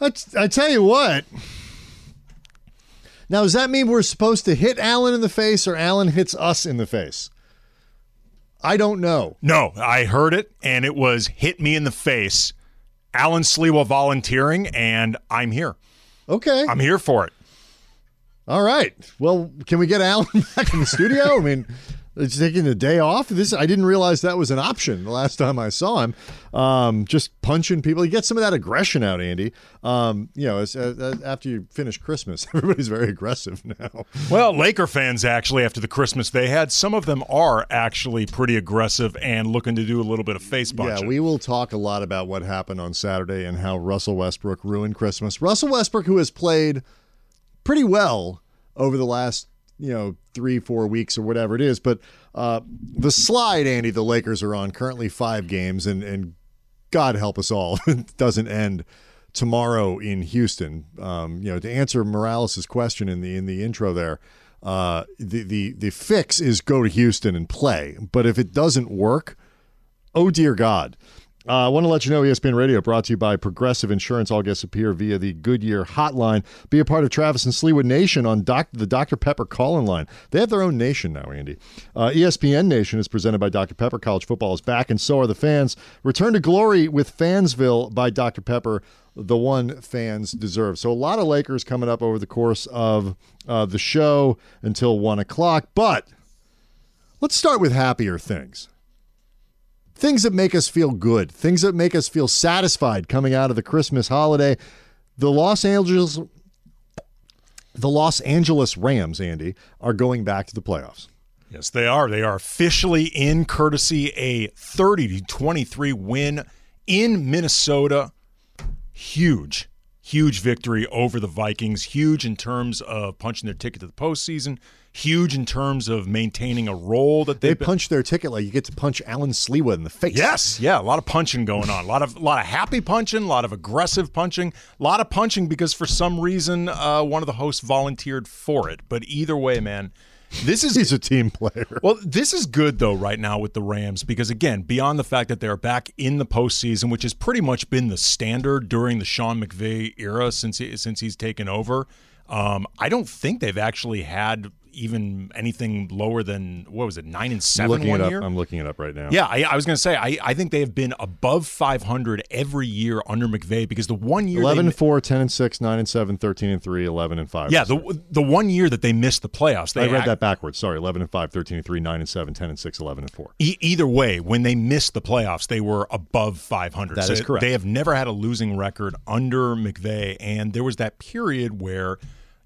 I, I tell you what. Now, does that mean we're supposed to hit Alan in the face or Alan hits us in the face? I don't know. No, I heard it, and it was hit me in the face. Alan Sliwa volunteering, and I'm here. Okay. I'm here for it. All right. Well, can we get Alan back in the studio? I mean, it's taking the day off. This I didn't realize that was an option the last time I saw him. Um, just punching people. You get some of that aggression out, Andy. Um, you know, as, after you finish Christmas, everybody's very aggressive now. Well, Laker fans actually, after the Christmas they had, some of them are actually pretty aggressive and looking to do a little bit of face punching. Yeah, we will talk a lot about what happened on Saturday and how Russell Westbrook ruined Christmas. Russell Westbrook, who has played pretty well over the last you know three four weeks or whatever it is but uh, the slide andy the lakers are on currently five games and and god help us all it doesn't end tomorrow in houston. Um, you know to answer morales's question in the in the intro there uh, the the the fix is go to houston and play. But if it doesn't work oh dear god uh, I want to let you know ESPN Radio brought to you by Progressive Insurance. All guests appear via the Goodyear hotline. Be a part of Travis and Sliwa Nation on doc- the Dr. Pepper call-in line. They have their own nation now, Andy. Uh, ESPN Nation is presented by Dr. Pepper. College football is back, and so are the fans. Return to glory with Fansville by Dr. Pepper, the one fans deserve. So a lot of Lakers coming up over the course of uh, the show until 1 o'clock. But let's start with happier things things that make us feel good, things that make us feel satisfied coming out of the Christmas holiday. The Los Angeles the Los Angeles Rams, Andy, are going back to the playoffs. Yes, they are. They are officially in courtesy a 30 to 23 win in Minnesota. Huge, huge victory over the Vikings. Huge in terms of punching their ticket to the postseason huge in terms of maintaining a role that they punch their ticket like you get to punch Alan Sliwa in the face. Yes, yeah, a lot of punching going on. A lot of a lot of happy punching, a lot of aggressive punching, a lot of punching because for some reason uh, one of the hosts volunteered for it. But either way, man, this is he's a team player. Well, this is good though right now with the Rams because again, beyond the fact that they're back in the postseason, which has pretty much been the standard during the Sean McVay era since he, since he's taken over. Um, I don't think they've actually had even anything lower than what was it nine and seven looking one it up, year. I'm looking it up right now. Yeah, I, I was going to say I, I think they have been above 500 every year under McVay because the one year 11 they, and 4, 10 and 6, 9 and 7, 13 and 3, 11 and 5. yeah the the one year that they missed the playoffs they I read act- that backwards. Sorry, 11 and 5, 13 and 3, 9 and 7, 10 and 6, 11 and 4. E- either way, when they missed the playoffs, they were above 500. That so is correct. They have never had a losing record under McVay, and there was that period where,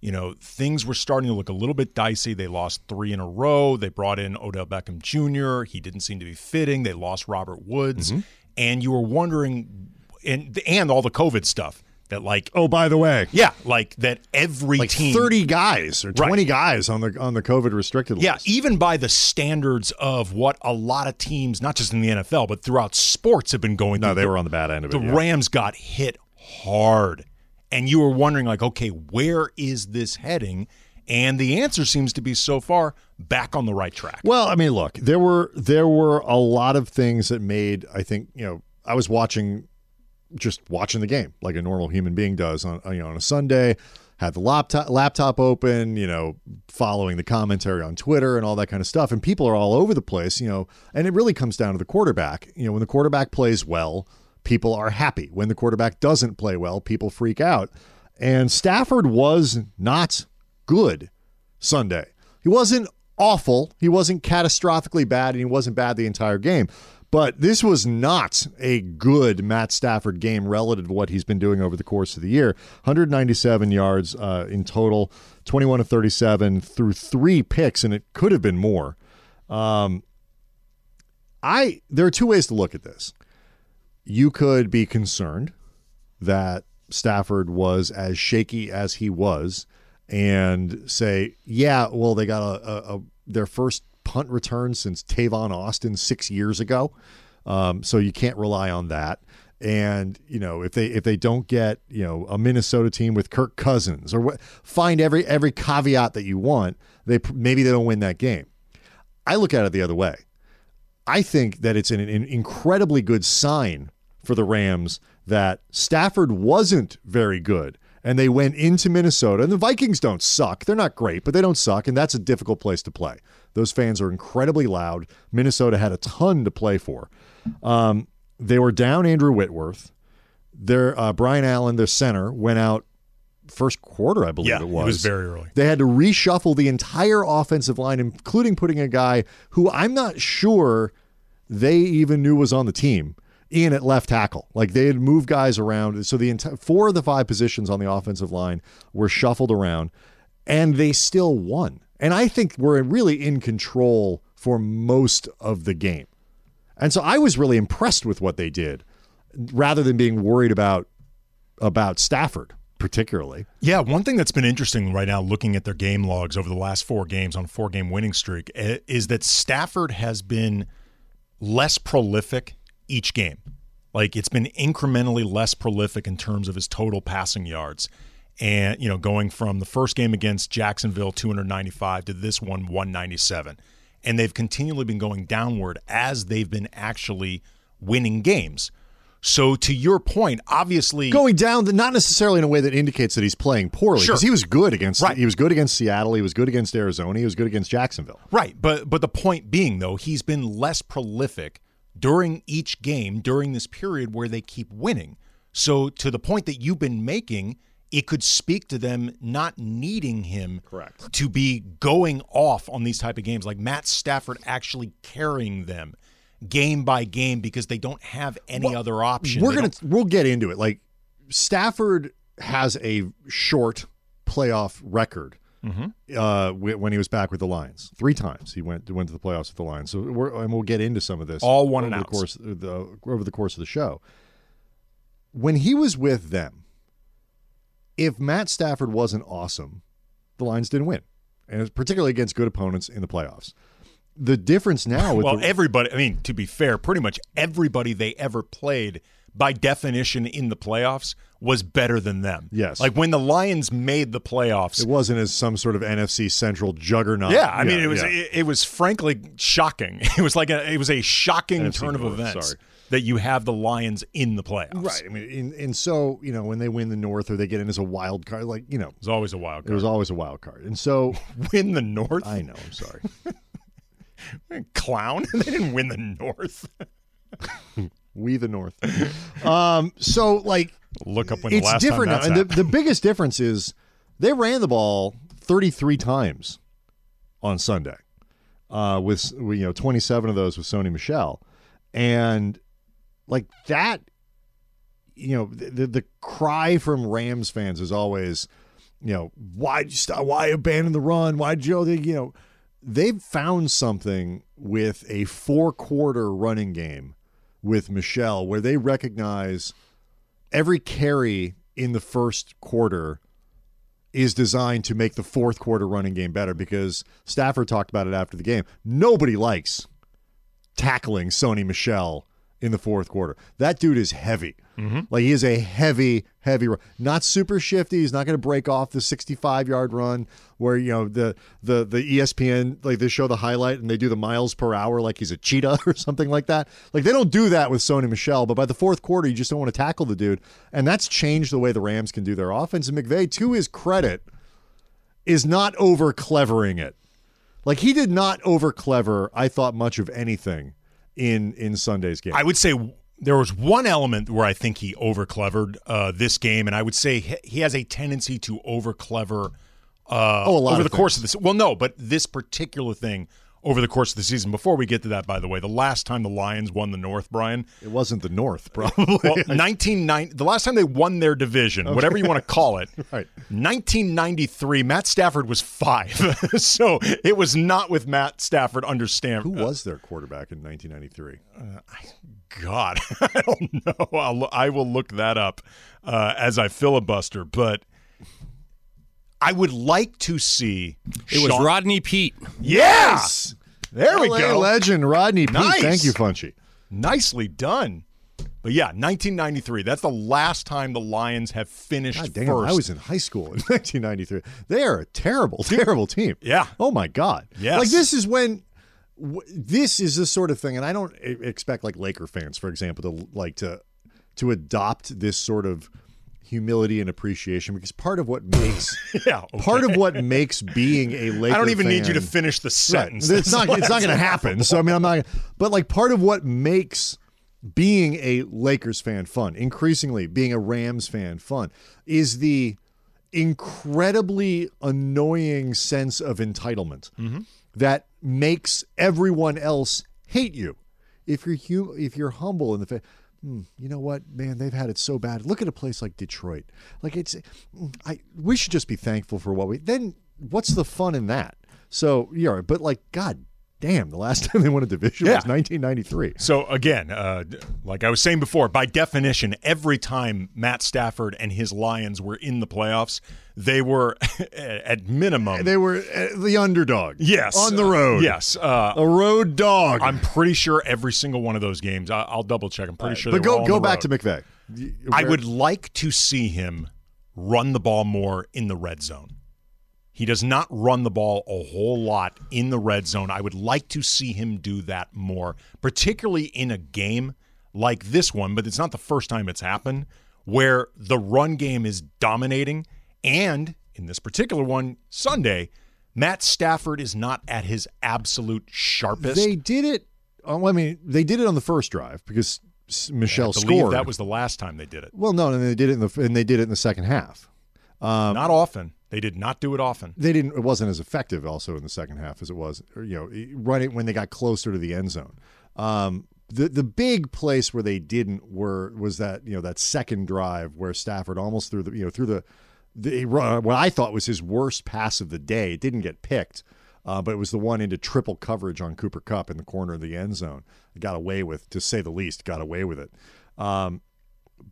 you know, things were starting to look a little bit dicey. They lost three in a row. They brought in Odell Beckham Jr. He didn't seem to be fitting. They lost Robert Woods, Mm-hmm. and you were wondering, and and all the COVID stuff that like, Oh, by the way, yeah, like that every like team 30 guys or 20 guys on the on the COVID restricted Yeah, list. Yeah even by the standards of what a lot of teams, not just in the NFL, but throughout sports, have been going No, through. they The- were on the bad end of The it. yeah. Rams got hit hard, and you were wondering, like, okay, where is this heading? And the answer seems to be so far back on the right track. Well, I mean, look, there were there were a lot of things that made I think you know I was watching, just watching the game like a normal human being does on you know on a Sunday, had the laptop laptop open, you know, following the commentary on Twitter and all that kind of stuff, and people are all over the place, you know, and it really comes down to the quarterback. You know, when the quarterback plays well, people are happy. When the quarterback doesn't play well, people freak out. And Stafford was not good Sunday. He wasn't awful. He wasn't catastrophically bad, and he wasn't bad the entire game. But this was not a good Matt Stafford game relative to what he's been doing over the course of the year. 197 yards uh, in total, 21 to 37 through three picks, and it could have been more. Um, I there are two ways to look at this. You could be concerned that Stafford was as shaky as he was and say, yeah, well, they got a, a, a their first punt return since Tavon Austin six years ago, um, so you can't rely on that. And you know if they if they don't get you know a Minnesota team with Kirk Cousins or what, find every every caveat that you want, they maybe they don't win that game. I look at it the other way. I think that it's an, an incredibly good sign for the Rams that Stafford wasn't very good. And they went into Minnesota, and the Vikings don't suck. They're not great, but they don't suck, and that's a difficult place to play. Those fans are incredibly loud. Minnesota had a ton to play for. Um, they were down Andrew Whitworth. Their uh, Brian Allen, their center, went out first quarter, I believe Yeah, it was. it was. was very early. They had to reshuffle the entire offensive line, including putting a guy who I'm not sure they even knew was on the team in at left tackle. Like they had moved guys around. So the four of the five positions on the offensive line were shuffled around, and they still won. And I think we're really in control for most of the game. And so I was really impressed with what they did, rather than being worried about about Stafford particularly. Yeah, one thing that's been interesting right now, looking at their game logs over the last four games on four game winning streak, eh, is that Stafford has been less prolific each game. Like it's been incrementally less prolific in terms of his total passing yards. And, you know, going from the first game against Jacksonville, 295, to this one, 197. And they've continually been going downward as they've been actually winning games. So, to your point, obviously. going down, not necessarily in a way that indicates that he's playing poorly, Sure. because he was good against. Right. He was good against Seattle. He was good against Arizona. He was good against Jacksonville. Right, but but the point being though, he's been less prolific during each game during this period where they keep winning. So to the point that you've been making, it could speak to them not needing him Correct. to be going off on these type of games like Matt Stafford actually carrying them game by game because they don't have any other option. We're They gonna don't- we'll get into it. Like Stafford has a short playoff record. Mm-hmm. Uh, when he was back with the Lions, three times he went went to the playoffs with the Lions. So we're, and we'll get into some of this All one over and the course the over the course of the show. When he was with them, if Matt Stafford wasn't awesome, the Lions didn't win, and it's particularly against good opponents in the playoffs. The difference now with well, the, everybody, I mean, to be fair, pretty much everybody they ever played, by definition, in the playoffs was better than them. Yes. Like when the Lions made the playoffs. it wasn't as some sort of NFC Central juggernaut. yeah, I mean, it was yeah. it, it was frankly shocking. It was like a it was a shocking NFC turn of North, events sorry. that you have the Lions in the playoffs. Right. I mean, and, and so you know when they win the North or they get in as a wild card, like you know, It was always a wild it card. was always a wild card. And so win the North, I know. I'm sorry. clown. they didn't win the North. We the North. Um. So like Look up when it's last different now, and the, the biggest difference is they ran the ball 33 times on Sunday, uh, with you know 27 of those with Sony Michel, and like that, you know, the the, the cry from Rams fans is always, you know, why stop, why abandon the run? Why Joe? You know, they've found something with a four quarter running game with Michel where they recognize every carry in the first quarter is designed to make the fourth quarter running game better because Stafford talked about it after the game. Nobody likes tackling Sony Michel in the fourth quarter. That dude is heavy. Mm-hmm. Like he is a heavy, heavy run. Not super shifty. He's not going to break off the 65 yard run where you know the the the ESPN like they show the highlight and they do the miles per hour like he's a cheetah or something like that. Like they don't do that with Sony Michel. But by the fourth quarter, you just don't want to tackle the dude, and that's changed the way the Rams can do their offense. And McVay, to his credit, is not over clevering it. Like he did not over clever. I thought much of anything in in Sunday's game. I would say there was one element where I think he over clevered uh, this game, and I would say he- has a tendency to over clever uh, Oh, over the course of this. Well, no, but this particular thing over the course of the season. Before we get to that, by the way, the last time the Lions won the North, Brian, it wasn't the North, probably. well, 1990, the last time they won their division, whatever you want to call it, Right. 1993, Matt Stafford was five. so it was not with Matt Stafford under Who was their quarterback in 1993? God, I don't know. I'll, I will look that up uh, as I filibuster, but I would like to see. It was Rodney Peete. Yes. there we LA go. legend Rodney Peete. Nice. Thank you, Funchy. Nicely done. But yeah, 1993. That's the last time the Lions have finished God damn, first. I was in high school in 1993. They are a terrible, terrible team. Yeah. Oh my God. Yes. Like this is when. w- This is the sort of thing, and I don't e- expect like Laker fans, for example, to like to to adopt this sort of humility and appreciation because part of what makes Yeah. okay. part of what makes being a Laker I don't even need you to finish the sentence. Right. It's not. It's not going to happen. So I mean, I'm not. But like, part of what makes being a Lakers fan fun, increasingly being a Rams fan fun, is the incredibly annoying sense of entitlement mm-hmm. that makes everyone else hate you. If you're hu- if you're humble in the fa- hmm, you know what, man, they've had it so bad. Look at a place like Detroit. Like it's, I we should just be thankful for what we. Then what's the fun in that? So yeah, but like, God damn, the last time they won a division Yeah. was 1993. So again, uh, like I was saying before, by definition, every time Matt Stafford and his Lions were in the playoffs, they were at minimum. They were uh, the underdog. yes, on the road. Yes, uh, a road dog. I'm pretty sure every single one of those games. I, I'll double check. I'm pretty sure. but they were all go go back road. to McVay. You- I would like to see him run the ball more in the red zone. He does not run the ball a whole lot in the red zone. I would like to see him do that more, particularly in a game like this one, but it's not the first time it's happened where the run game is dominating. And in this particular one, Sunday, Matt Stafford is not at his absolute sharpest. They did it. oh, I mean, they did it on the first drive because Michel I believe scored. that was the last time they did it. well, no, and they did it in the and they did it in the second half. Um, not often. They did not do it often. They didn't. It wasn't as effective also in the second half as it was, you know, running when they got closer to the end zone. Um, the the big place where they didn't were was that you know that second drive where Stafford almost threw the you know through the the what I thought was his worst pass of the day. It didn't get picked, uh, but it was the one into triple coverage on Cooper Kupp in the corner of the end zone. Got away with, to say the least, got away with it. Um,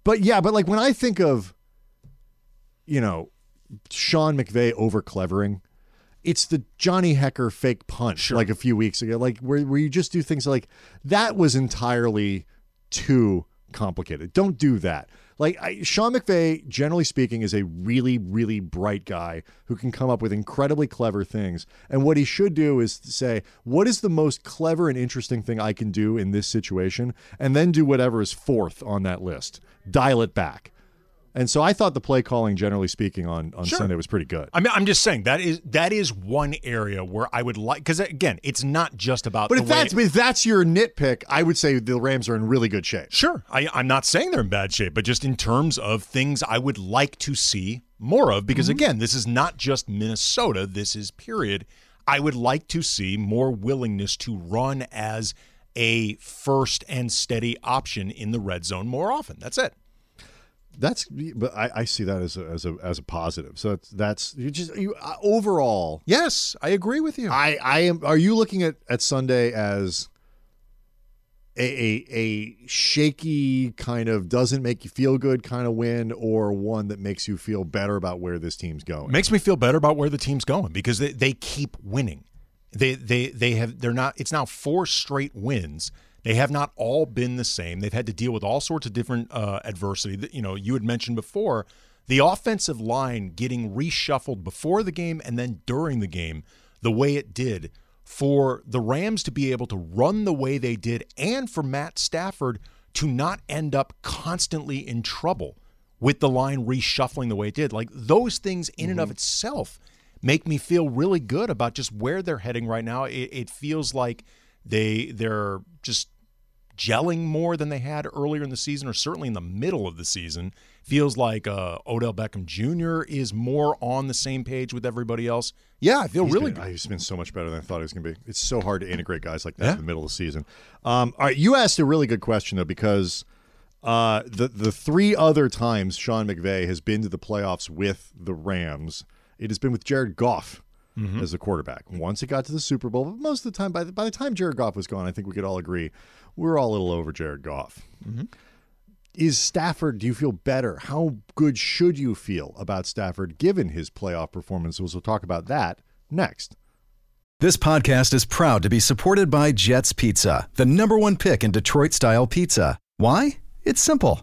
but yeah, but like when I think of, you know, Sean McVay over clevering, it's the Johnny Hekker fake punch like a few weeks ago, like where, where you just do things like that was entirely too complicated. Don't do that. Like I, Sean McVay, generally speaking, is a really, really bright guy who can come up with incredibly clever things. And what he should do is say, what is the most clever and interesting thing I can do in this situation? And then do whatever is fourth on that list. Dial it back. And so I thought the play calling, generally speaking, on, on Sunday was pretty good. I mean, I'm just saying that is that is one area where I would like because again, it's not just about. But the if that's if that's your nitpick, I would say the Rams are in really good shape. sure, I, I'm not saying they're in bad shape, but just in terms of things I would like to see more of, because Mm-hmm. again, this is not just Minnesota. This is period. I would like to see more willingness to run as a first and steady option in the red zone more often. That's it. That's but I, I see that as a, as a as a positive. So that's that's you just you uh, overall. Yes, I agree with you. I I am. Are you looking at at Sunday as a a, a shaky kind of doesn't make you feel good kind of win, or one that makes you feel better about where this team's going? makes me feel better about where the team's going because they, they keep winning. They they they have they're not it's now four straight wins. They have not all been the same. They've had to deal with all sorts of different uh, adversity. That, You know, you had mentioned before the offensive line getting reshuffled before the game and then during the game the way it did for the Rams to be able to run the way they did and for Matt Stafford to not end up constantly in trouble with the line reshuffling the way it did. Like those things in and of itself make me feel really good about just where they're heading right now. It, it feels like they they're just gelling more than they had earlier in the season, or certainly in the middle of the season. Feels like uh, Odell Beckham Jr. is more on the same page with everybody else. Yeah, I feel He's really been, good. he's been so much better than I thought he was going to be. It's so hard to integrate guys like that Yeah. in the middle of the season. Um, all right, you asked a really good question though because uh, the the three other times Sean McVay has been to the playoffs with the Rams, it has been with Jared Goff Mm-hmm. as a quarterback. Once it got to the Super Bowl, but most of the time, by the, by the time Jared Goff was gone, I think we could all agree we're all a little over Jared Goff. Mm-hmm. Is Stafford, do you feel better? How good should you feel about Stafford given his playoff performances? We'll talk about that next. This podcast is proud to be supported by Jets Pizza, the number one pick in Detroit style pizza. Why? It's simple.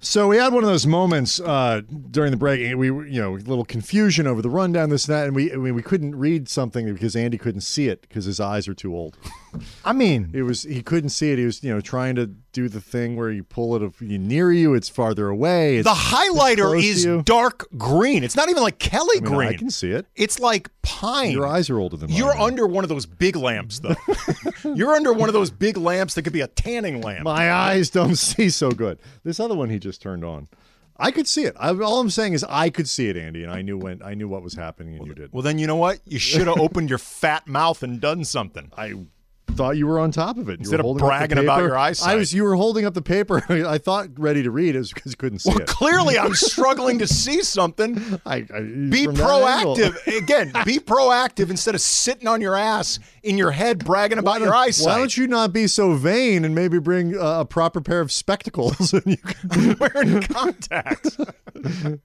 So we had one of those moments uh, during the break. We you know, a little confusion over the rundown, this and that, and we I mean, we couldn't read something because Andy couldn't see it because his eyes are too old. I mean, It was he couldn't see it. He was you know trying to do the thing where you pull it if you near you, it's farther away. It's, the highlighter is dark green. It's not even like Kelly I mean, green. I can see it. It's like pine. Your eyes are older than mine. You're under one of those big lamps, though. You're under one of those big lamps that could be a tanning lamp. My eyes don't see so good. This other one he just turned on. I could see it. I, all I'm saying is I could see it, Andy, and I knew when I knew what was happening, and you did. well, then you know what? You should have opened your fat mouth and done something. I thought you were on top of it. You Instead were of holding up the bragging about your eyesight. I was. You were holding up the paper. I thought ready to read. It was because you couldn't see Well, it. clearly I'm struggling to see something. I, I, Be from that angle. proactive. Again, be proactive instead of sitting on your ass in your head bragging about your eyesight. Why don't you not be so vain and maybe bring uh, a proper pair of spectacles? and you, can, wearing contacts? you,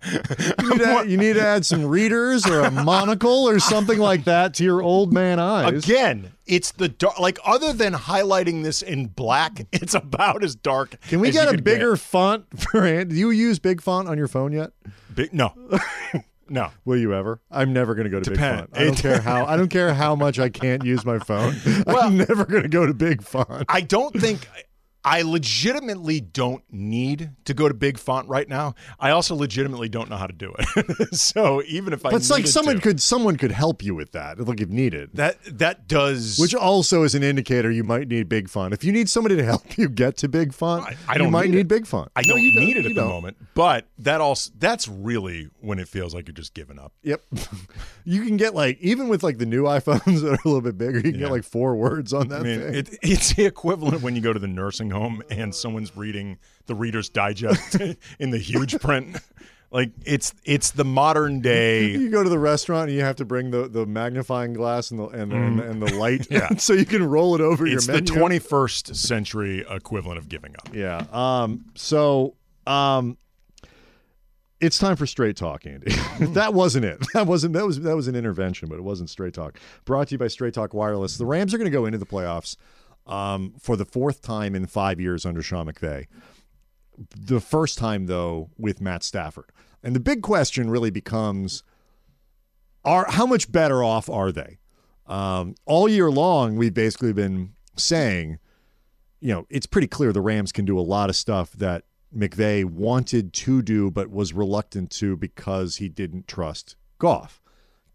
need to you need to add some readers or a monocle or something like that to your old man eyes. Again, it's the dark. Like other than highlighting this in black, it's about as dark. Can we get a bigger font for Andy? Do you use big font on your phone yet? Big, no, no. Will you ever? I'm never going to go to Depend- big font. I don't care how. I don't care how much I can't use my phone. Well- I'm never going to go to big font. I don't think. I legitimately don't need to go to big font right now. I also legitimately don't know how to do it. so even if I, But it's like someone to, could someone could help you with that, like if needed. that that does Which also is an indicator you might need big font. If you need somebody to help you get to big font, I- I don't you might need need, big font. I No, don't you need it at the don't. moment. But that also that's really when it feels like you're just giving up. Yep. you can get like even with like the new iPhones that are a little bit bigger, you can Yeah. get like four words on that I mean, thing. it, it's the equivalent when you go to the nursing home and someone's reading the Reader's Digest in the huge print. Like it's it's the modern day. you go to the restaurant and you have to bring the, the magnifying glass and the and the, and the, and the light, Mm. Yeah. so you can roll it over your. It's the 21st century equivalent of giving up. Yeah. Um. So, um, it's time for straight talk, Andy. that wasn't it. That wasn't. That was that was an intervention, but it wasn't straight talk. Brought to you by Straight Talk Wireless. The Rams are going to go into the playoffs um, for the fourth time in five years under Sean McVay. The first time, though, with Matt Stafford. And the big question really becomes: Are how much better off are they? Um, all year long, we've basically been saying you know, it's pretty clear the Rams can do a lot of stuff that McVay wanted to do but was reluctant to because he didn't trust Goff.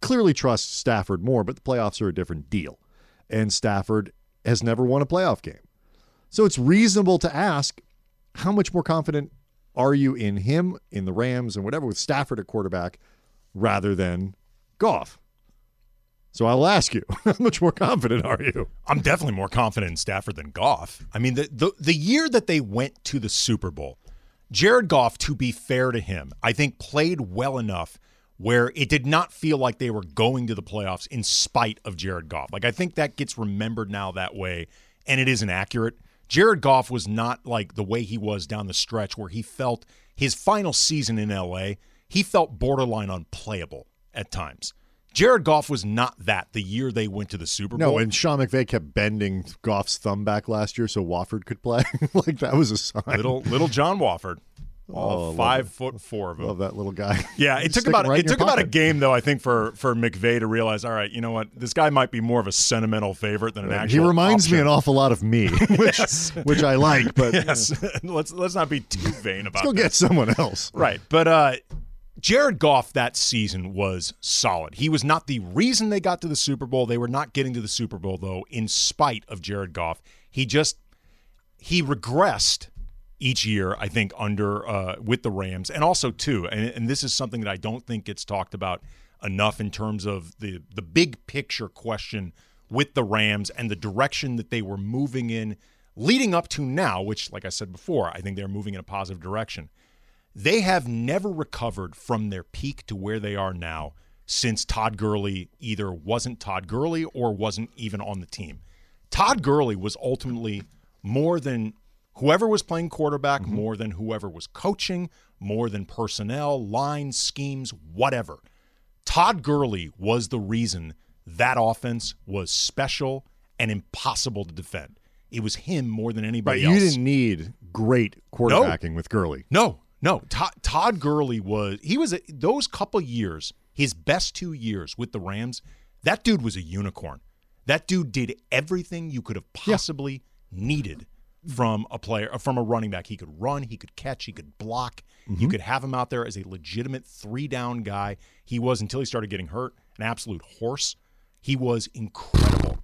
Clearly trusts Stafford more, but the playoffs are a different deal. And Stafford has never won a playoff game. So it's reasonable to ask how much more confident are you in him, in the Rams, and whatever with Stafford at quarterback rather than Goff? So I'll ask you, how much more confident are you? I'm definitely more confident in Stafford than Goff. I mean, the, the the year that they went to the Super Bowl, Jared Goff, to be fair to him, I think played well enough where it did not feel like they were going to the playoffs in spite of Jared Goff. Like I think that gets remembered now that way, and it isn't accurate. Jared Goff was not like the way he was down the stretch where he felt his final season in LA, he felt borderline unplayable at times. Jared Goff was not that the year they went to the Super Bowl. No, and Sean McVay kept bending Goff's thumb back last year so Wolford could play. like that was a sign. little little John Wolford, all love five foot four of him. Love that little guy. Yeah, it took about right it took about a game though. I think for for McVay to realize, all right, you know what, this guy might be more of a sentimental favorite than an actual. He reminds me an awful lot of me, which which I like, but Yes, let's let's not be too vain about. It. Go get someone else. Right. But uh Jared Goff that season was solid. He was not the reason they got to the Super Bowl. They were not getting to the Super Bowl though in spite of Jared Goff. He just he regressed each year, I think, under uh, with the Rams, and also too, and, and this is something that I don't think gets talked about enough in terms of the the big picture question with the Rams and the direction that they were moving in leading up to now, which, like I said before, I think they're moving in a positive direction. They have never recovered from their peak to where they are now since Todd Gurley either wasn't Todd Gurley or wasn't even on the team. Todd Gurley was ultimately more than Whoever was playing quarterback mm-hmm. more than whoever was coaching, more than personnel, lines, schemes, whatever. Todd Gurley was the reason that offense was special and impossible to defend. It was him more than anybody you else. You didn't need great quarterbacking with Gurley. No, no. Todd, Todd Gurley was he was a, those couple years, his best two years with the Rams. That dude was a unicorn. That dude did everything you could have possibly needed from a player from a running back. He could run, he could catch, he could block. Mm-hmm. You could have him out there as a legitimate three down guy. He was until he started getting hurt, an absolute horse. He was incredible.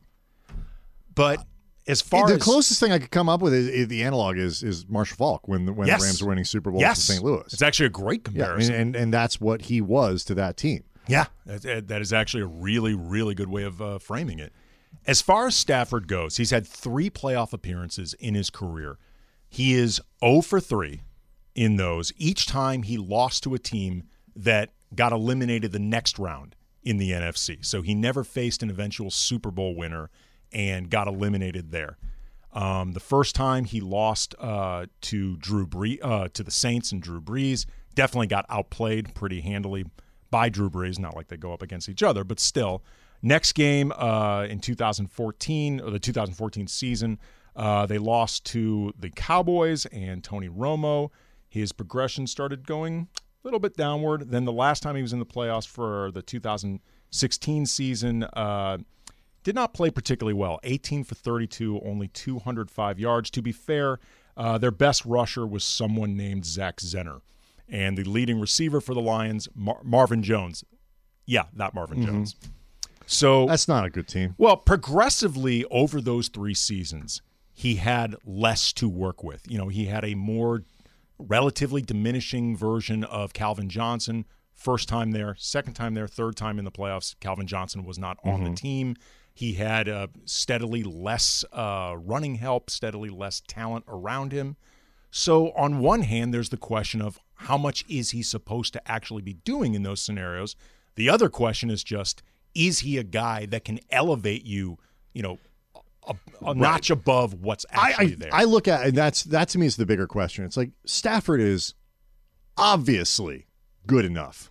But as far as the as closest thing I could come up with is, is the analog is is Marshall Faulk when the, when Yes. the Rams were winning Super Bowls yes, in St. Louis. it's actually a great yeah, comparison. and, and and that's what he was to that team. Yeah, that, that is actually a really, really good way of uh, framing it. As far as Stafford goes, he's had three playoff appearances in his career. He is 0 for 3 in those. Each time he lost to a team that got eliminated the next round in the NFC. So he never faced an eventual Super Bowl winner and got eliminated there. Um, the first time he lost uh, to Drew Brees, uh, to the Saints and Drew Brees, definitely got outplayed pretty handily by Drew Brees. Not like they go up against each other, but still. Next game uh, in 2014, or the 2014 season, uh, they lost to the Cowboys and Tony Romo. His progression started going a little bit downward. Then the last time he was in the playoffs for the 2016 season, uh, did not play particularly well. 18 for 32, only 205 yards. To be fair, uh, their best rusher was someone named Zach Zenner. And the leading receiver for the Lions, Mar- Marvin Jones. Yeah, not Marvin Jones. So That's not a good team. well, progressively over those three seasons, he had less to work with. You know, he had a more relatively diminishing version of Calvin Johnson. First time there, second time there, third time in the playoffs. Calvin Johnson was not on the team. He had uh, steadily less uh, running help, steadily less talent around him. So, on one hand, there's the question of how much is he supposed to actually be doing in those scenarios? The other question is just is he a guy that can elevate you, you know, a, a notch above what's actually I, I, there? I look at and that's that to me is the bigger question. It's like Stafford is obviously good enough.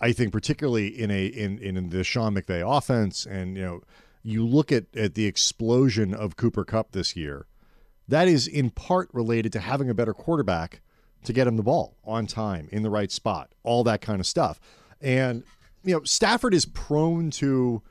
I think particularly in a in in the Sean McVay offense, and you know, you look at at the explosion of Cooper Kupp this year. That is in part related to having a better quarterback to get him the ball on time in the right spot, all that kind of stuff. And you know, Stafford is prone to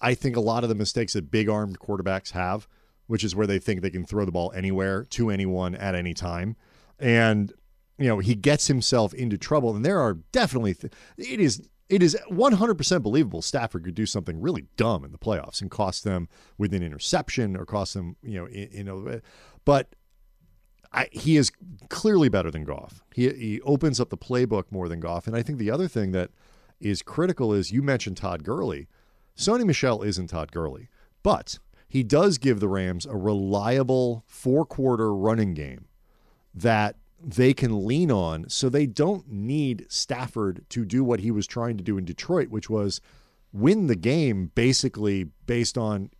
I think a lot of the mistakes that big armed quarterbacks have, which is where they think they can throw the ball anywhere to anyone at any time. And, you know, he gets himself into trouble. And there are definitely, th- it is. It is 100% believable Stafford could do something really dumb in the playoffs and cost them with an interception or cost them, you know, you know, but I, he is clearly better than Goff. He, he opens up the playbook more than Goff. And I think the other thing that is critical is you mentioned Todd Gurley. Sony Michel isn't Todd Gurley, but he does give the Rams a reliable four quarter running game that they can lean on so they don't need Stafford to do what he was trying to do in Detroit, which was win the game basically based on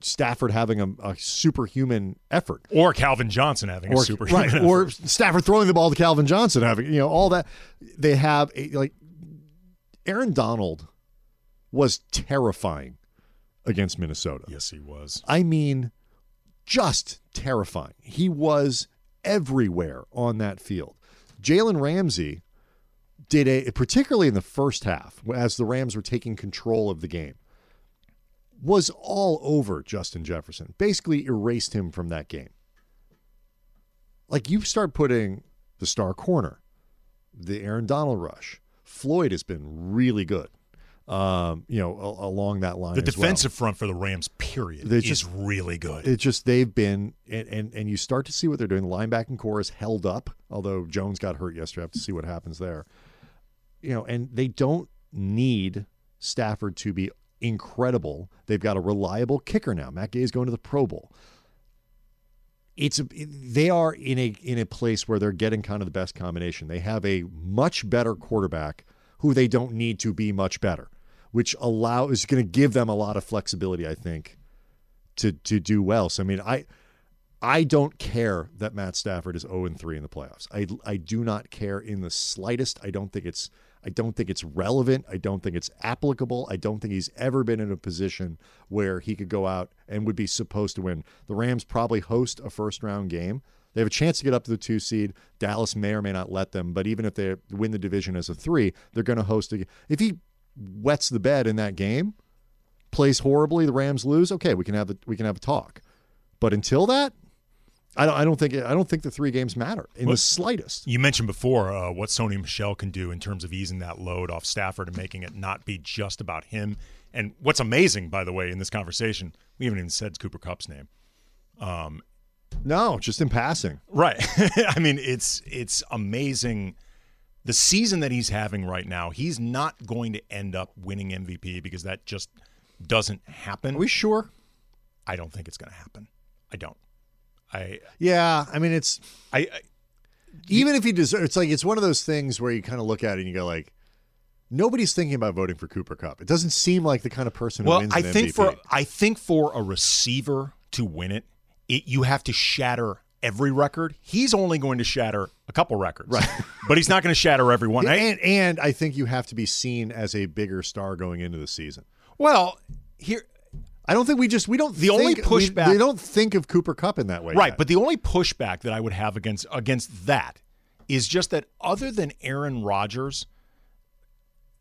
Stafford having a, a superhuman effort or Calvin Johnson having a or super right, or Stafford throwing the ball to Calvin Johnson, having you know all that. They have a, like Aaron Donald was terrifying against Minnesota. yes, he was. I mean, just terrifying. He was everywhere on that field. Jalen Ramsey did a particularly in the first half as the Rams were taking control of the game was all over Justin Jefferson. Basically erased him from that game. Like you start putting the star corner, the Aaron Donald rush. Floyd has been really good. Um, you know, a- along that line. The as well. defensive front for the Rams, period, They is just- really good. It's just they've been and, and and you start to see what they're doing. The linebacking core is held up, although Jones got hurt yesterday. I have to see what happens there. You know, and they don't need Stafford to be incredible. They've got a reliable kicker now. Matt Gay is going to the Pro Bowl. It's a, they are in a in a place where they're getting kind of the best combination. They have a much better quarterback who they don't need to be much better, which allow is going to give them a lot of flexibility. I think to to do well. So I mean, I I don't care that Matt Stafford is 0 and 3 in the playoffs. I I do not care in the slightest. I don't think it's I don't think it's relevant. I don't think it's applicable. I don't think he's ever been in a position where he could go out and would be supposed to win. The Rams probably host a first round game. They have a chance to get up to the two seed. Dallas may or may not let them, but even if they win the division as a three, they're going to host a. If he wets the bed in that game, plays horribly, the Rams lose. Okay, we can have the, we can have a talk. But until that, I don't. I don't think. I don't think the three games matter in the slightest. You mentioned before uh, what Sony Michel can do in terms of easing that load off Stafford and making it not be just about him. And what's amazing, by the way, in this conversation, we haven't even said Cooper Kupp's name. Um, no, just in passing. Right. I mean, it's it's amazing the season that he's having right now. He's not going to end up winning MVP because that just doesn't happen. Are we sure? I don't think it's going to happen. I don't. I yeah. I mean, it's I, I even if he deserves. It's like it's one of those things where you kind of look at it and you go like. Nobody's thinking about voting for Cooper Kupp. It doesn't seem like the kind of person who well, wins I think MVP. for I think for a receiver to win it, it you have to shatter every record. He's only going to shatter a couple records, Right. but he's not going to shatter every one. And and I think you have to be seen as a bigger star going into the season. well, here I don't think we just we don't. The only pushback- we don't think of Cooper Kupp in that way, Right, yet. but the only pushback that I would have against against that is just that other than Aaron Rodgers,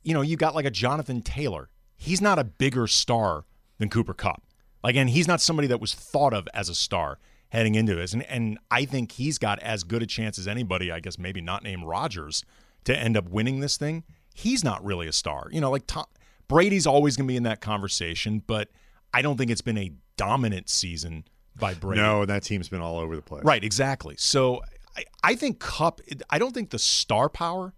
you know, you got like a Jonathan Taylor. He's not a bigger star than Cooper Kupp. Like, and he's not somebody that was thought of as a star heading into this. And and I think he's got as good a chance as anybody, I guess maybe not named Rodgers, to end up winning this thing. He's not really a star. You know, like Tom, Brady's always going to be in that conversation, but I don't think it's been a dominant season by Brady. no, that team's been all over the place. Right, exactly. So I, I think Kupp. I don't think the star power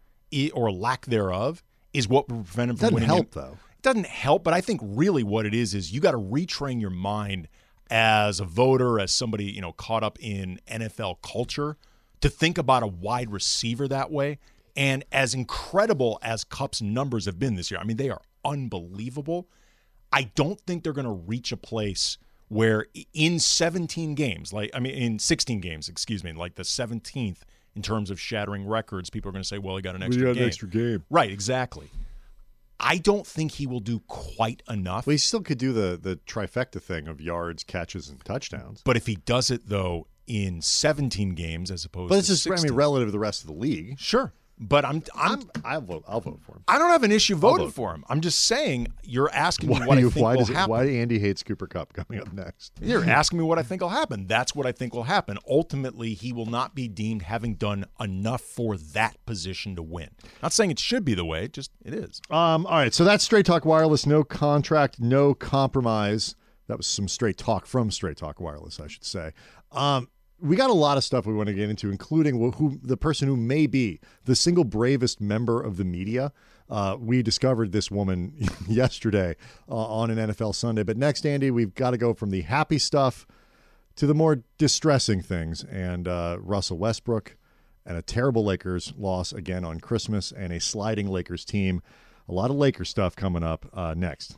or lack thereof is what will prevent him from Doesn't winning. help, it. though. It doesn't help, but I think really what it is is you got to retrain your mind as a voter, as somebody you know caught up in NFL culture, to think about a wide receiver that way. And as incredible as Kupp's numbers have been this year, I mean they are unbelievable. I don't think they're going to reach a place where in 17 games, like I mean in 16 games, excuse me, like the 17th in terms of shattering records, people are going to say, "Well, he got an extra got an game." extra game. Right, exactly. I don't think he will do quite enough. Well, he still could do the the trifecta thing of yards, catches, and touchdowns. But if he does it though in 17 games as opposed But to just I mean relative to the rest of the league. sure. But I'm I'm, I'm I'll vote. I'll vote for him. I don't have an issue voting vote. for him. I'm just saying you're asking me Why, what do you, I think why will does it, happen. why Andy hates Cooper Kupp coming up next? You're asking me what I think will happen. That's what I think will happen. Ultimately, he will not be deemed having done enough for that position to win. Not saying it should be the way, just it is. Um, all right, so that's Straight Talk Wireless. No contract, no compromise. That was some straight talk from Straight Talk Wireless, I should say. Um, we got a lot of stuff we want to get into, including who, the person who may be the single bravest member of the media. Uh, we discovered this woman yesterday uh, on an NFL Sunday. But next, Andy, we've got to go from the happy stuff to the more distressing things. And uh, Russell Westbrook and a terrible Lakers loss again on Christmas and a sliding Lakers team. A lot of Lakers stuff coming up uh, next.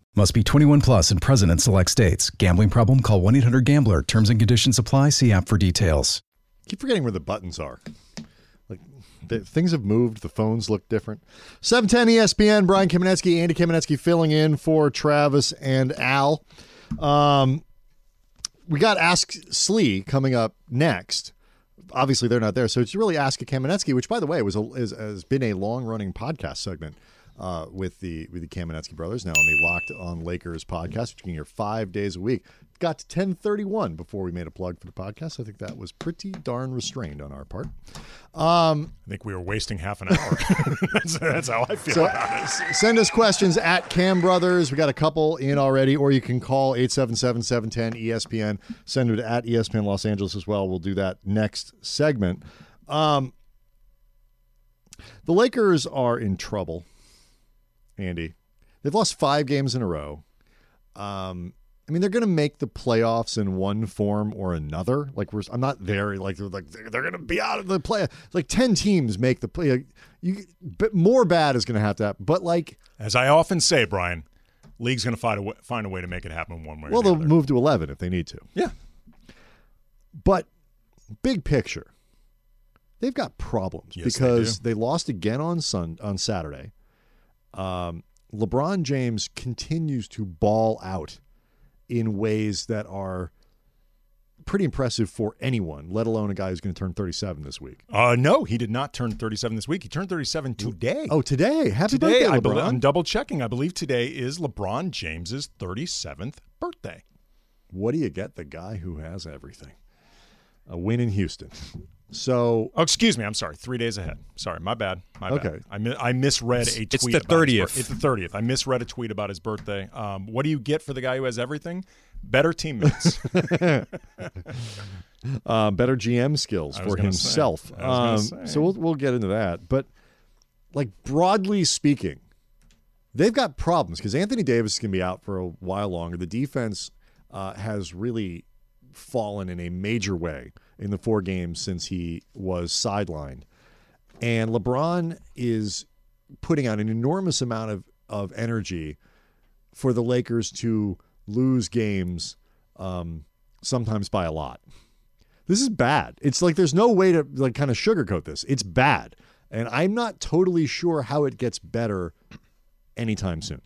Must be 21 plus and present in select states. Gambling problem? Call 1 800 Gambler. Terms and conditions apply. See app for details. Keep forgetting where the buttons are. Like the, things have moved. The phones look different. 710 ESPN. Brian Kamenetsky, Andy Kamenetsky filling in for Travis and Al. Um, we got Ask Slee coming up next. Obviously, they're not there, so it's really Ask a Kamenetsky, which, by the way, was a, is, has been a long running podcast segment uh, with the with the Kamenetsky brothers now on the Locked on Lakers podcast, which you can hear five days a week. Got to ten thirty one before we made a plug for the podcast. I think that was pretty darn restrained on our part. Um, I think we were wasting half an hour. that's, that's how I feel so about it. send us questions at Cam Brothers. We got a couple in already, or you can call 877-710 ESPN. Send it at ESPN Los Angeles as well. We'll do that next segment. Um, the Lakers are in trouble, Andy. They've lost five games in a row. Um, I mean, they're going to make the playoffs in one form or another. Like we're, I'm not there. Like they're like they're, they're going to be out of the play. Like ten teams make the play. Like, you, but more bad is going to have to happen. But like, As I often say, Brian, league's going to find a way, find a way to make it happen one way. well, the they'll move to eleven if they need to. Yeah, But big picture, they've got problems Yes, because do. they, lost again on Sun on Saturday. Um, LeBron James continues to ball out in ways that are pretty impressive for anyone, let alone a guy who's going to turn 37 this week. Uh, no, he did not turn 37 this week. He turned 37 today. Oh, today! Happy today, birthday, I LeBron! believe, I'm double checking. I believe today is LeBron James's 37th birthday. what do you get? The guy who has everything. A win in Houston. So Oh, excuse me. I'm sorry. Three days ahead. Sorry, my bad. My bad. Okay. I, mi- I misread a tweet. It's the about his 30th. It's the 30th. I misread a tweet about his birthday. Um, what do you get for the guy who has everything? Better teammates. uh, better GM skills for himself. say. I was Um, so we'll we'll get into that. But like broadly speaking, they've got problems because Anthony Davis is going to be out for a while longer. The defense uh, has really fallen in a major way in the four games since he was sidelined, and LeBron is putting out an enormous amount of of energy for the Lakers to lose games, um, sometimes by a lot. This is bad. It's like there's no way to like kind of sugarcoat this. It's bad. And I'm not totally sure how it gets better anytime soon.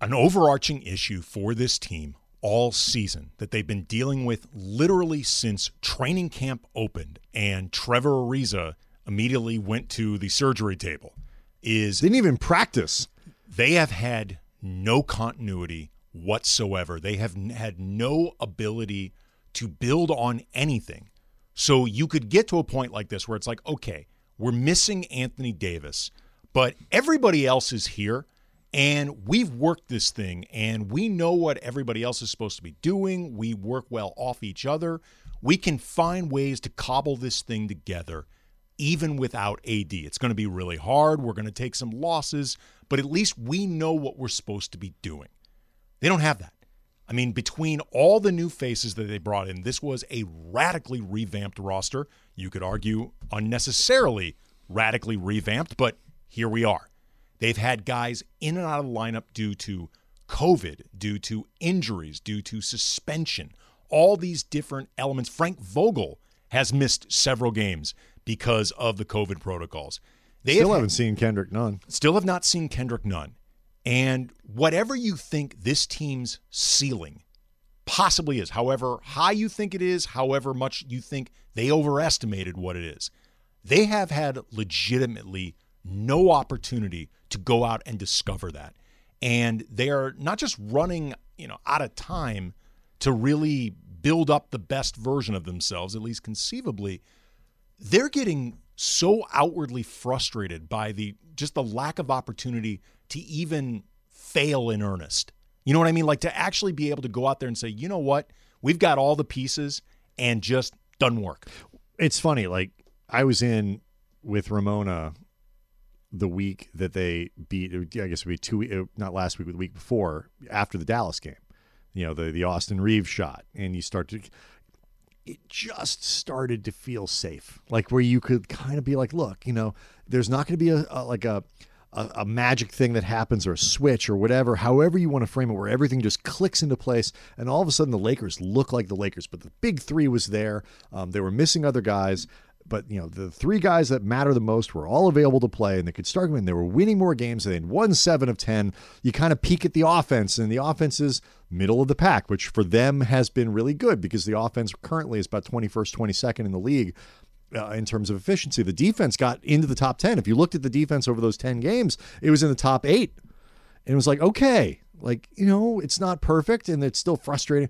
An overarching issue for this team all season that they've been dealing with literally since training camp opened and Trevor Ariza immediately went to the surgery table is they Didn't even practice. they have had no continuity whatsoever. They have had no ability to build on anything. So you could get to a point like this where it's like, okay, we're missing Anthony Davis, but everybody else is here and we've worked this thing and we know what everybody else is supposed to be doing. We work well off each other. We can find ways to cobble this thing together even without AD. It's going to be really hard. We're going to take some losses, but at least we know what we're supposed to be doing. They don't have that. I mean, between all the new faces that they brought in, this was a radically revamped roster. You could argue unnecessarily radically revamped, but here we are. They've had guys in and out of the lineup due to COVID, due to injuries, due to suspension, all these different elements. Frank Vogel has missed several games because of the COVID protocols. They Still have haven't seen Kendrick Nunn. still have not seen Kendrick Nunn. And whatever you think this team's ceiling possibly is, however high you think it is, however much you think they overestimated what it is, they have had legitimately no opportunity to go out and discover that. And they are not just running, you know, out of time to really build up the best version of themselves, at least conceivably, they're getting so outwardly frustrated by the just the lack of opportunity to even fail in earnest. You know what I mean? Like to actually be able to go out there and say, you know what, we've got all the pieces and just doesn't work. It's funny. Like I was in with Ramona the week that they beat. I guess it would be two. Not last week, but the week before, after the Dallas game. You know the the Austin Reaves shot, and you start to. It just started to feel safe, like where you could kind of be like, look, you know, there's not going to be a, a like a, a a magic thing that happens or a switch or whatever, however you want to frame it, where everything just clicks into place, and all of a sudden the Lakers look like the Lakers. But the big three was there. Um, they were missing other guys but you know the three guys that matter the most were all available to play and they could start them and they were winning more games they won seven of ten. You kind of peek at the offense and the offense is middle of the pack which for them has been really good because the offense currently is about 21st 22nd in the league uh, in terms of efficiency. The defense got into the top 10 if you looked at the defense over those 10 games it was in the top eight. And it was like okay like you know it's not perfect and it's still frustrating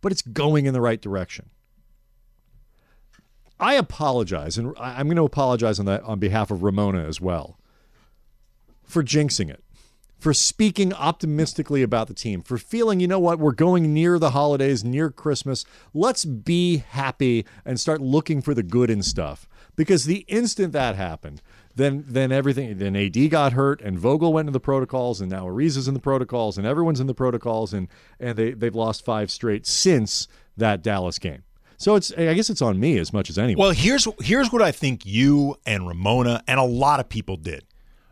but it's going in the right direction I apologize, and I'm going to apologize on that on behalf of Ramona as well for jinxing it, for speaking optimistically about the team, for feeling, you know what, we're going near the holidays, near Christmas. Let's be happy and start looking for the good in stuff. Because the instant that happened, then then everything then AD got hurt and Vogel went into the protocols and now Ariza's in the protocols and everyone's in the protocols and and they they've lost five straight since that Dallas game. So it's I guess it's on me as much as anyone. Well, here's here's what I think you and Ramona and a lot of people did.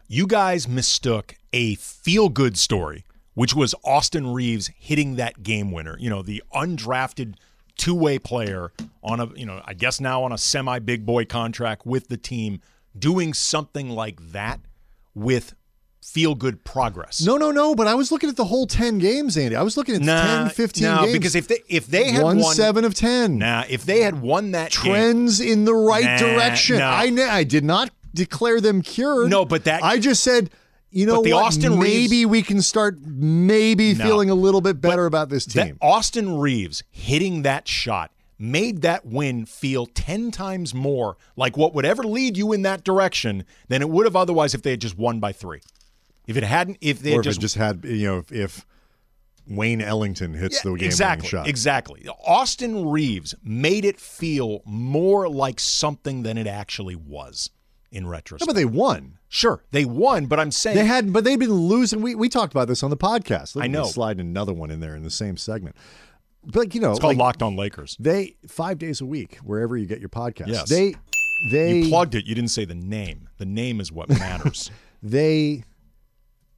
You guys mistook a feel good story, which was Austin Reaves hitting that game winner. You know, the undrafted two way player on a you know I guess now on a semi big boy contract with the team, doing something like that with feel good progress. No, no, no. But I was looking at the whole 10 games, Andy. I was looking at Nah, 10, 15 no, games. because if they if they had won won seven of 10. Nah, if they had won that game, Trends in the right Nah, direction. no. I, I did not declare them cured. No, but that- I just said, you know the what? Austin maybe Reaves- we can start maybe No. feeling a little bit better about this team. Austin Reaves hitting that shot made that win feel 10 times more like what would ever lead you in that direction than it would have otherwise if they had just won by 3. If it hadn't if they or if just, it just had, you know, if, if Wayne Ellington hits the game exactly shot. exactly Austin Reaves made it feel more like something than it actually was in No, retrospect. but they won. sure, they won, but I'm saying They had, but they've been losing. We, we talked about this on the podcast. Let I know. Slide another one in there in the same segment. But you know, it's called like, Locked On Lakers. they five days a week wherever you get your podcast. Yes. They they You plugged it, you didn't say the name. The name is what matters. they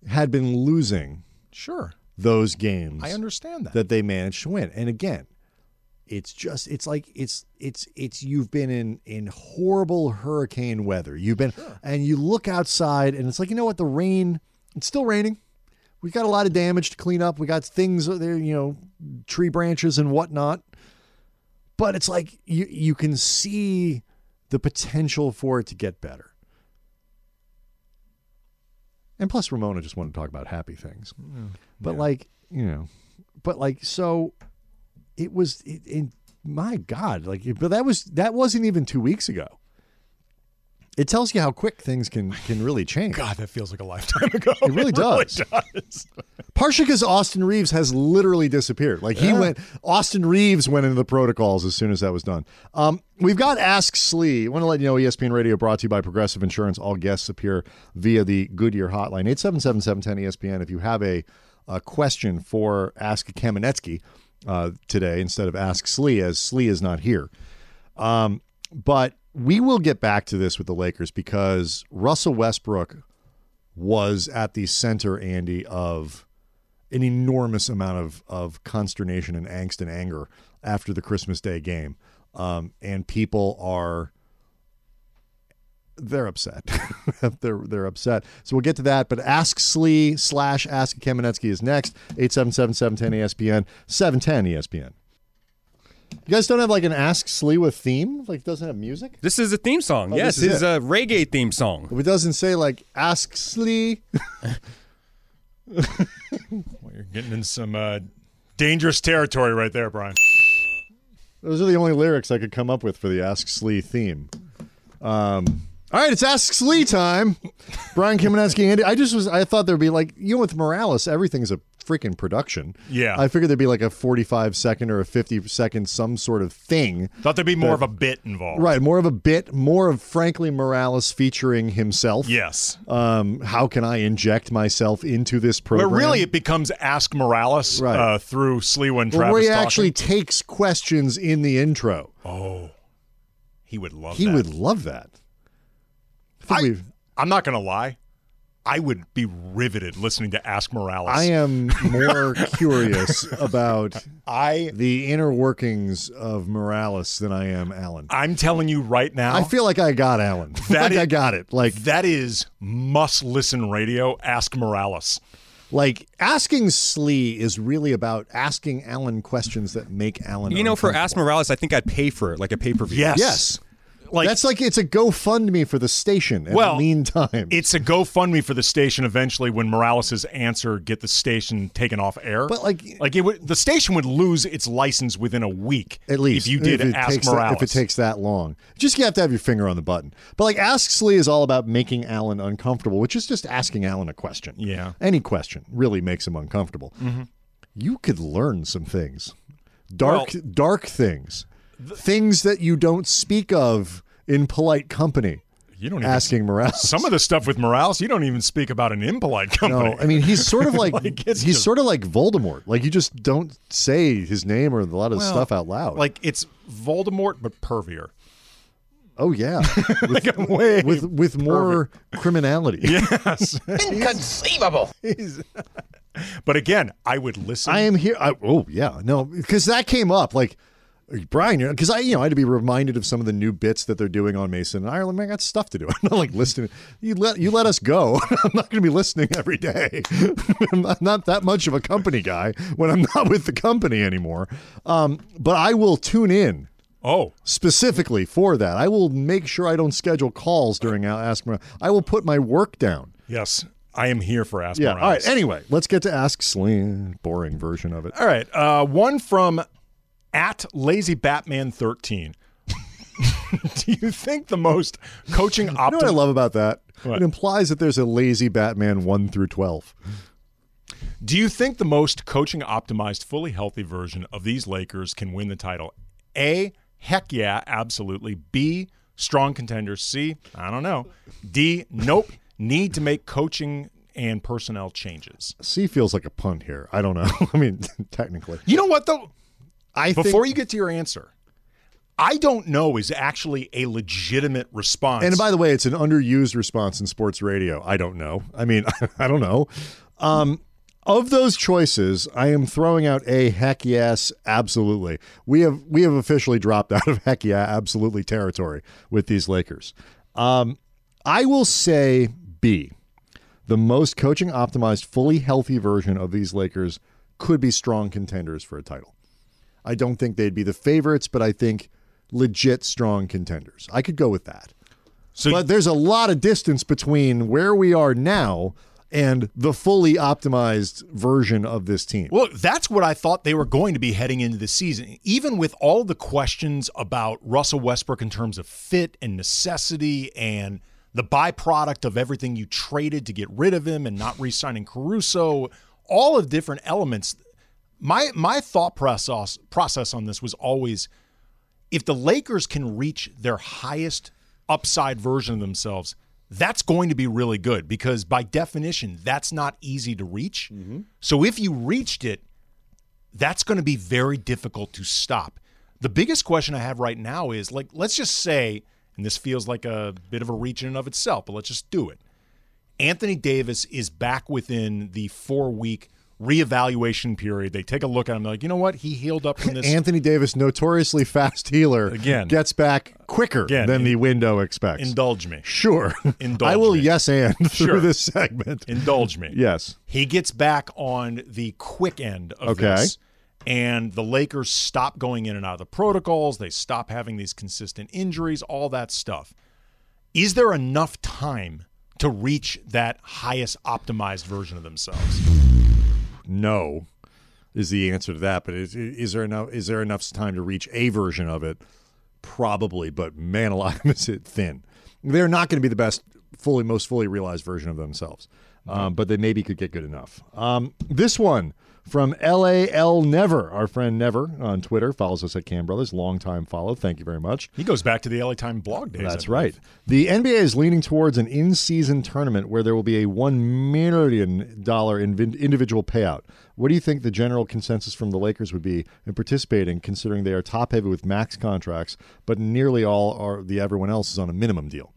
had been losing sure. those games I understand that. that they managed to win. And again, it's just it's like it's it's it's you've been in in horrible hurricane weather. You've been and you look outside and it's like you know what the rain it's still raining. We got a lot of damage to clean up. We got things there, you know, tree branches and whatnot. But it's like you you can see the potential for it to get better. And plus, Ramona just wanted to talk about happy things. But like, you know, but like, so it was. It, it, my God, like, but that was that wasn't even two weeks ago. It tells you how quick things can can really change. God, that feels like a lifetime ago. It really does. does. Partially because Austin Reaves has literally disappeared. Like he went, Austin Reaves went into the protocols as soon as that was done. Um, we've got Ask Slee. I want to let you know ESPN Radio brought to you by Progressive Insurance. All guests appear via the Goodyear hotline, 877-710-ESPN. If you have a, a question for Ask Kamenetsky uh, today instead of Ask Slee, as Slee is not here. Um, but we will get back to this with the Lakers because Russell Westbrook was at the center, Andy, of an enormous amount of, of consternation and angst and anger after the Christmas Day game. Um, and people are they're upset. they're they're upset. So we'll get to that. But Ask Slee slash Ask Kamenetsky is next. 877-710 ESPN, 710 ESPN. You guys don't have like an Ask Slee with theme? Like it doesn't have music? This is a theme song. Oh, yes, this is it's it. a reggae theme song. If it doesn't say like Ask Slee. Well, you're getting in some uh, dangerous territory right there, Brian. Those are the only lyrics I could come up with for the Ask Slee theme. Um, all right, it's Ask Slee time. Brian Kamenetsky, Andy. I just was. I thought there'd be like you know with Morales, everything's a freaking production. Yeah. I figured there'd be like a forty-five second or a fifty second some sort of thing. Thought there'd be more of a bit involved. Right, more of a bit, more of frankly Morales featuring himself. Yes. Um, how can I inject myself into this program? really it becomes Ask Morales Right. uh, through and Well, Travis where he talking. actually takes questions in the intro. Oh, he would love He that. would love that. I think I, we've- I'm not going to lie. I would be riveted listening to Ask Morales. I am more curious about I the inner workings of Morales than I am Alan. I'm telling you right now. I feel like I got Alan. That like is- I got it. Like that is must listen radio. Ask Morales. like asking Slee is really about asking Alan questions that make Alan. You know, for. Ask Morales, I think I'd pay for it, like a pay per view. Yes. Yes. Like That's like it's a GoFundMe for the station. In Well, the meantime, it's a GoFundMe for the station eventually when Morales' answer get the station taken off air. But, like- like it would, the station would lose its license within a week at least if you did it ask takes that- Morales. if it takes that long. Just you have to have your finger on the button. But like Ask Slee is all about making Alan uncomfortable, which is just asking Alan a question. Yeah. any question really makes him uncomfortable. Mm-hmm. You could learn some things, dark Well- dark things, things that you don't speak of in polite company. you don't even, Asking Morales. some of the stuff with Morales, you don't even speak about an impolite company. No, I mean he's sort of like, Like, he's just- sort of like Voldemort. Like you just don't say his name or a lot of Well, stuff out loud. Like it's Voldemort but pervier. oh yeah, with, way with with more criminality. Yes. Inconceivable. but again, I would listen. I am here. I, oh yeah, no, because that came up like. Brian, because I, you know, I had to be reminded of some of the new bits that they're doing on Mason and Ireland. Man, I got stuff to do. I'm not like listening. You let you let us go. I'm not going to be listening every day. I'm not, not that much of a company guy when I'm not with the company anymore. Um, but I will tune in oh, specifically for that. I will make sure I don't schedule calls during Ask Morales. I will put my work down. yes. I am here for Ask Yeah. Morales. All right. Anyway, let's get to Ask Sling. Boring version of it. All right. Uh, one from at Lazy Batman 13. Do you think the most coaching You know what I love about that? What? It implies that there's a lazy Batman 1 through 12. Do you think the most coaching optimized, fully healthy version of these Lakers can win the title? A, heck yeah, absolutely. B, strong contenders. C, I don't know. D, nope. Need to make coaching and personnel changes. C feels like a punt here. I don't know. I mean, technically. You know what though? I Before think, you get to your answer, I don't know is actually a legitimate response. And by the way, it's an underused response in sports radio. I don't know. I mean, I don't know. Um, of those choices, I am throwing out a heck yes, absolutely. We have we have officially dropped out of heck yeah, absolutely territory with these Lakers. Um, I will say B. The most coaching optimized, fully healthy version of these Lakers could be strong contenders for a title. I don't think they'd be the favorites, but I think legit strong contenders. I could go with that. so But there's a lot of distance between where we are now and the fully optimized version of this team. Well, that's what I thought they were going to be heading into the season. Even with all the questions about Russell Westbrook in terms of fit and necessity and the byproduct of everything you traded to get rid of him and not re-signing Caruso, all of different elements. My my thought process process on this was always if the Lakers can reach their highest upside version of themselves, that's going to be really good because by definition, that's not easy to reach. Mm-hmm. So if you reached it, that's going to be very difficult to stop. The biggest question I have right now is like, let's just say, and this feels like a bit of a reach in and of itself, but let's just do it. Anthony Davis is back within the four week reevaluation period. They take a look at him, they're like, you know what? He healed up from this. Anthony Davis, notoriously fast healer, Again. gets back quicker Again, than in- the window expects. Indulge me. sure. Indulge I will me. yes and through Sure. this segment. Indulge me. yes. He gets back on the quick end of Okay. this. And the Lakers stop going in and out of the protocols. They stop having these consistent injuries, all that stuff. Is there enough time to reach that highest optimized version of themselves? No is the answer to that, but is, is there enough is there enough time to reach a version of it? Probably, but man alive is it thin. They're not going to be the best fully most fully realized version of themselves. Um, but they maybe could get good enough. Um, this one from LAL Never, our friend Never on Twitter follows us at Kam Brothers, longtime follow. Thank you very much. He goes back to the LA Time blog days. That's right. The NBA is leaning towards an in-season tournament where there will be a one million dollar individual payout. What do you think the general consensus from the Lakers would be in participating, considering they are top-heavy with max contracts, but nearly all are the everyone else is on a minimum deal?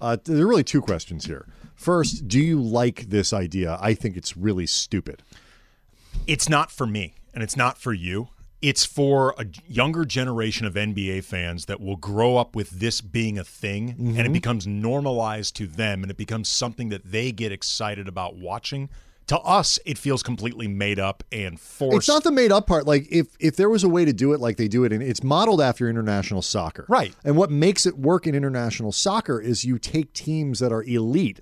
Uh, there are really two questions here. First, do you like this idea? I think it's really stupid. It's not for me, and it's not for you. It's for a younger generation of NBA fans that will grow up with this being a thing and it mm-hmm. becomes normalized to them and it becomes something that they get excited about watching To us, it feels completely made up and forced. It's not the made up part. Like if if there was a way to do it like they do it, and it's modeled after international soccer, Right. And what makes it work in international soccer is you take teams that are elite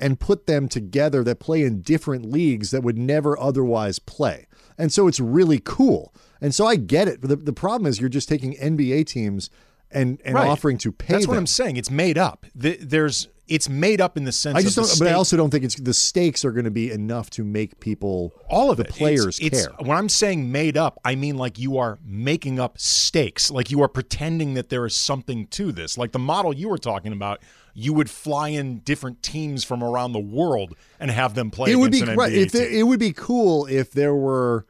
and put them together that play in different leagues that would never otherwise play, and so it's really cool. And so I get it. The, the problem is you're just taking NBA teams and and Right. offering to pay. That's what. I'm saying. It's made up. The, there's it's made up in the sense. I just don't, but I also don't think it's the stakes are going to be enough to make people all of the it. players it's, it's- care. When I'm saying made up, I mean like you are making up stakes, like you are pretending that there is something to this. Like the model you were talking about, you would fly in different teams from around the world and have them play. it would be right. NBA If there, it would be cool if there were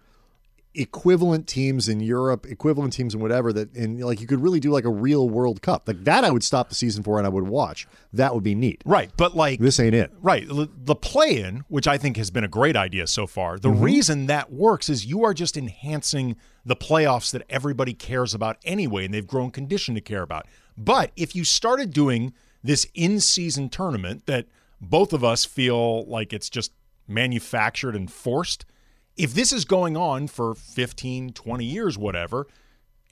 equivalent teams in Europe, equivalent teams in whatever that, and like you could really do like a real World Cup like that. I would stop the season for and I would watch. That would be neat. right, but like This ain't it. Right. The play in, which I think has been a great idea so far, the Mm-hmm. reason that works is you are just enhancing the playoffs that everybody cares about anyway, and they've grown conditioned to care about. But if you started doing this in season tournament that both of us feel like it's just manufactured and forced, if this is going on for 15, 20 years, whatever,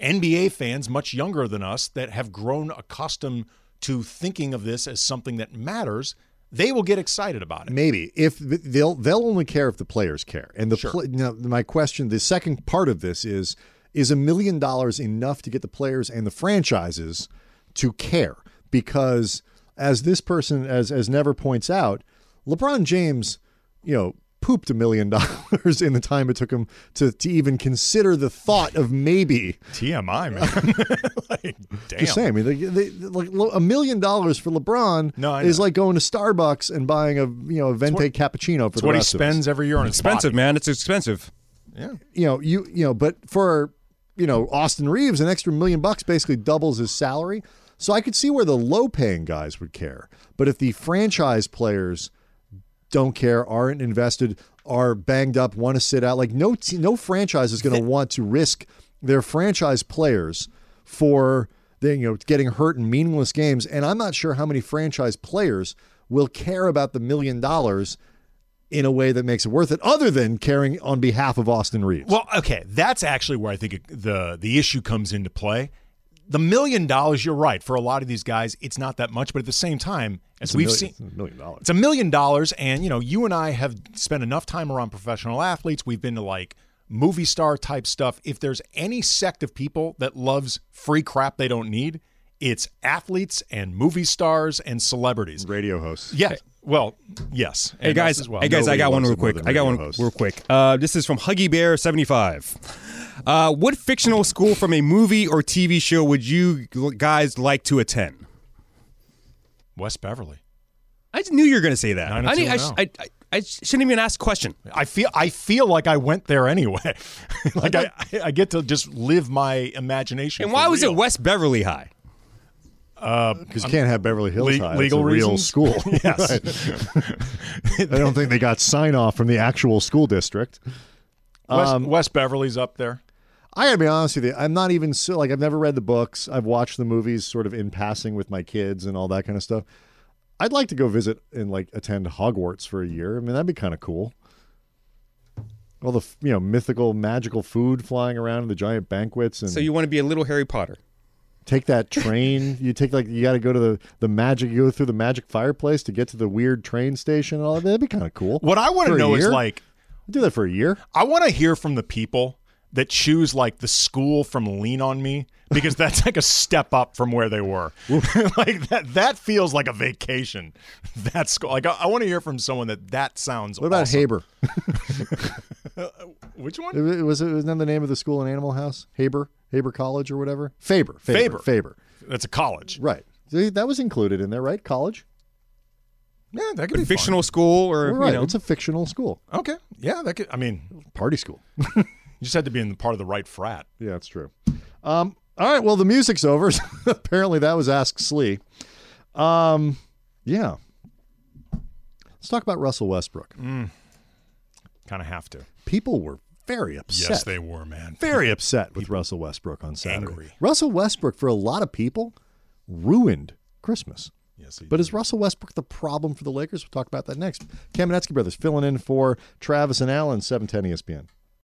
NBA fans much younger than us that have grown accustomed to thinking of this as something that matters, they will get excited about it. Maybe if they'll they'll only care if the players care. And the pla- now my question, the second part of this is is a million dollars enough to get the players and the franchises to care? Because as this person as as Never points out, LeBron James, you know, pooped a million dollars in the time it took him to to even consider the thought of maybe TMI, man. like, damn. just saying. I mean, they, they, like a million dollars for LeBron No, is know. like going to Starbucks and buying a you know a venti cappuccino for It's the what he rest of us. spends every year on his Expensive, body. man. It's expensive. Yeah. You know, you you know, but for you know Austin Reaves, an extra million bucks basically doubles his salary. So I could see where the low paying guys would care, but if the franchise players don't care, aren't invested, are banged up, want to sit out, like no te- no franchise is going to want to risk their franchise players for the, you know getting hurt in meaningless games. And I'm not sure how many franchise players will care about the million dollars in a way that makes it worth it, other than caring on behalf of Austin Reaves. Well, okay, that's actually where I think the the issue comes into play. The million dollars, you're right. For a lot of these guys, it's not that much, but at the same time, as we've million- seen, it's a million dollars. It's a million dollars, and you know, you and I have spent enough time around professional athletes. We've been to like movie star type stuff. If there's any sect of people that loves free crap they don't need, it's athletes and movie stars and celebrities. radio hosts. Yeah. Well, yes. Hey guys, as well. hey guys, I got one real quick. I got one hosts. real quick. Uh, this is from Huggy Bear seventy five. Uh, what fictional school from a movie or TV show would you guys like to attend? West Beverly. I just knew you were going to say that. Nine I, I, oh. I, I, I shouldn't even ask a question. I feel I feel like I went there anyway. like I, I get to just live my imagination. And for why was real. it West Beverly High? Because you can't have Beverly Hills Le- High. It's legal a real school. Yes. I don't think they got sign off from the actual school district. West, Um, West Beverly's up there. I gotta be honest with you. I'm not even so like I've never read the books. I've watched the movies sort of in passing with my kids and all that kind of stuff. I'd like to go visit and like attend Hogwarts for a year. I mean, that'd be kind of cool. All the you know mythical, magical food flying around the giant banquets, and So you want to be a little Harry Potter? take that train. you take like you got to go to the the magic. You go through the magic fireplace to get to the weird train station. And all that. That'd be kind of cool. What I want to know is like I'd do that for a year. I want to hear from the people that choose like the school from Lean on Me because that's like a step up from where they were. like that that feels like a vacation. That school like I, I want to hear from someone that that sounds What about awesome. Haber? Uh, which one? It was it was that the name of the school in Animal House? Haber, Haber College or whatever. Faber, Faber, Faber. Faber. That's a college. Right. See, That was included in there, right? College. Yeah, that could be fun. Fictional school or right. you know? It's a fictional school, Okay. Yeah, that could I mean, party school. You just had to be in the part of the right frat. yeah, that's true. Um, all right. Well, the music's over. Apparently, that was Ask Slee. Um, yeah. Let's talk about Russell Westbrook. Kind of have to. People were very upset. Yes, they were, man. very upset with Russell Westbrook on Saturday. Angry. Russell Westbrook, for a lot of people, ruined Christmas. Yes, But did. is Russell Westbrook the problem for the Lakers? We'll talk about that next. Kamenetsky Brothers filling in for Travis and Alan, 710 ESPN.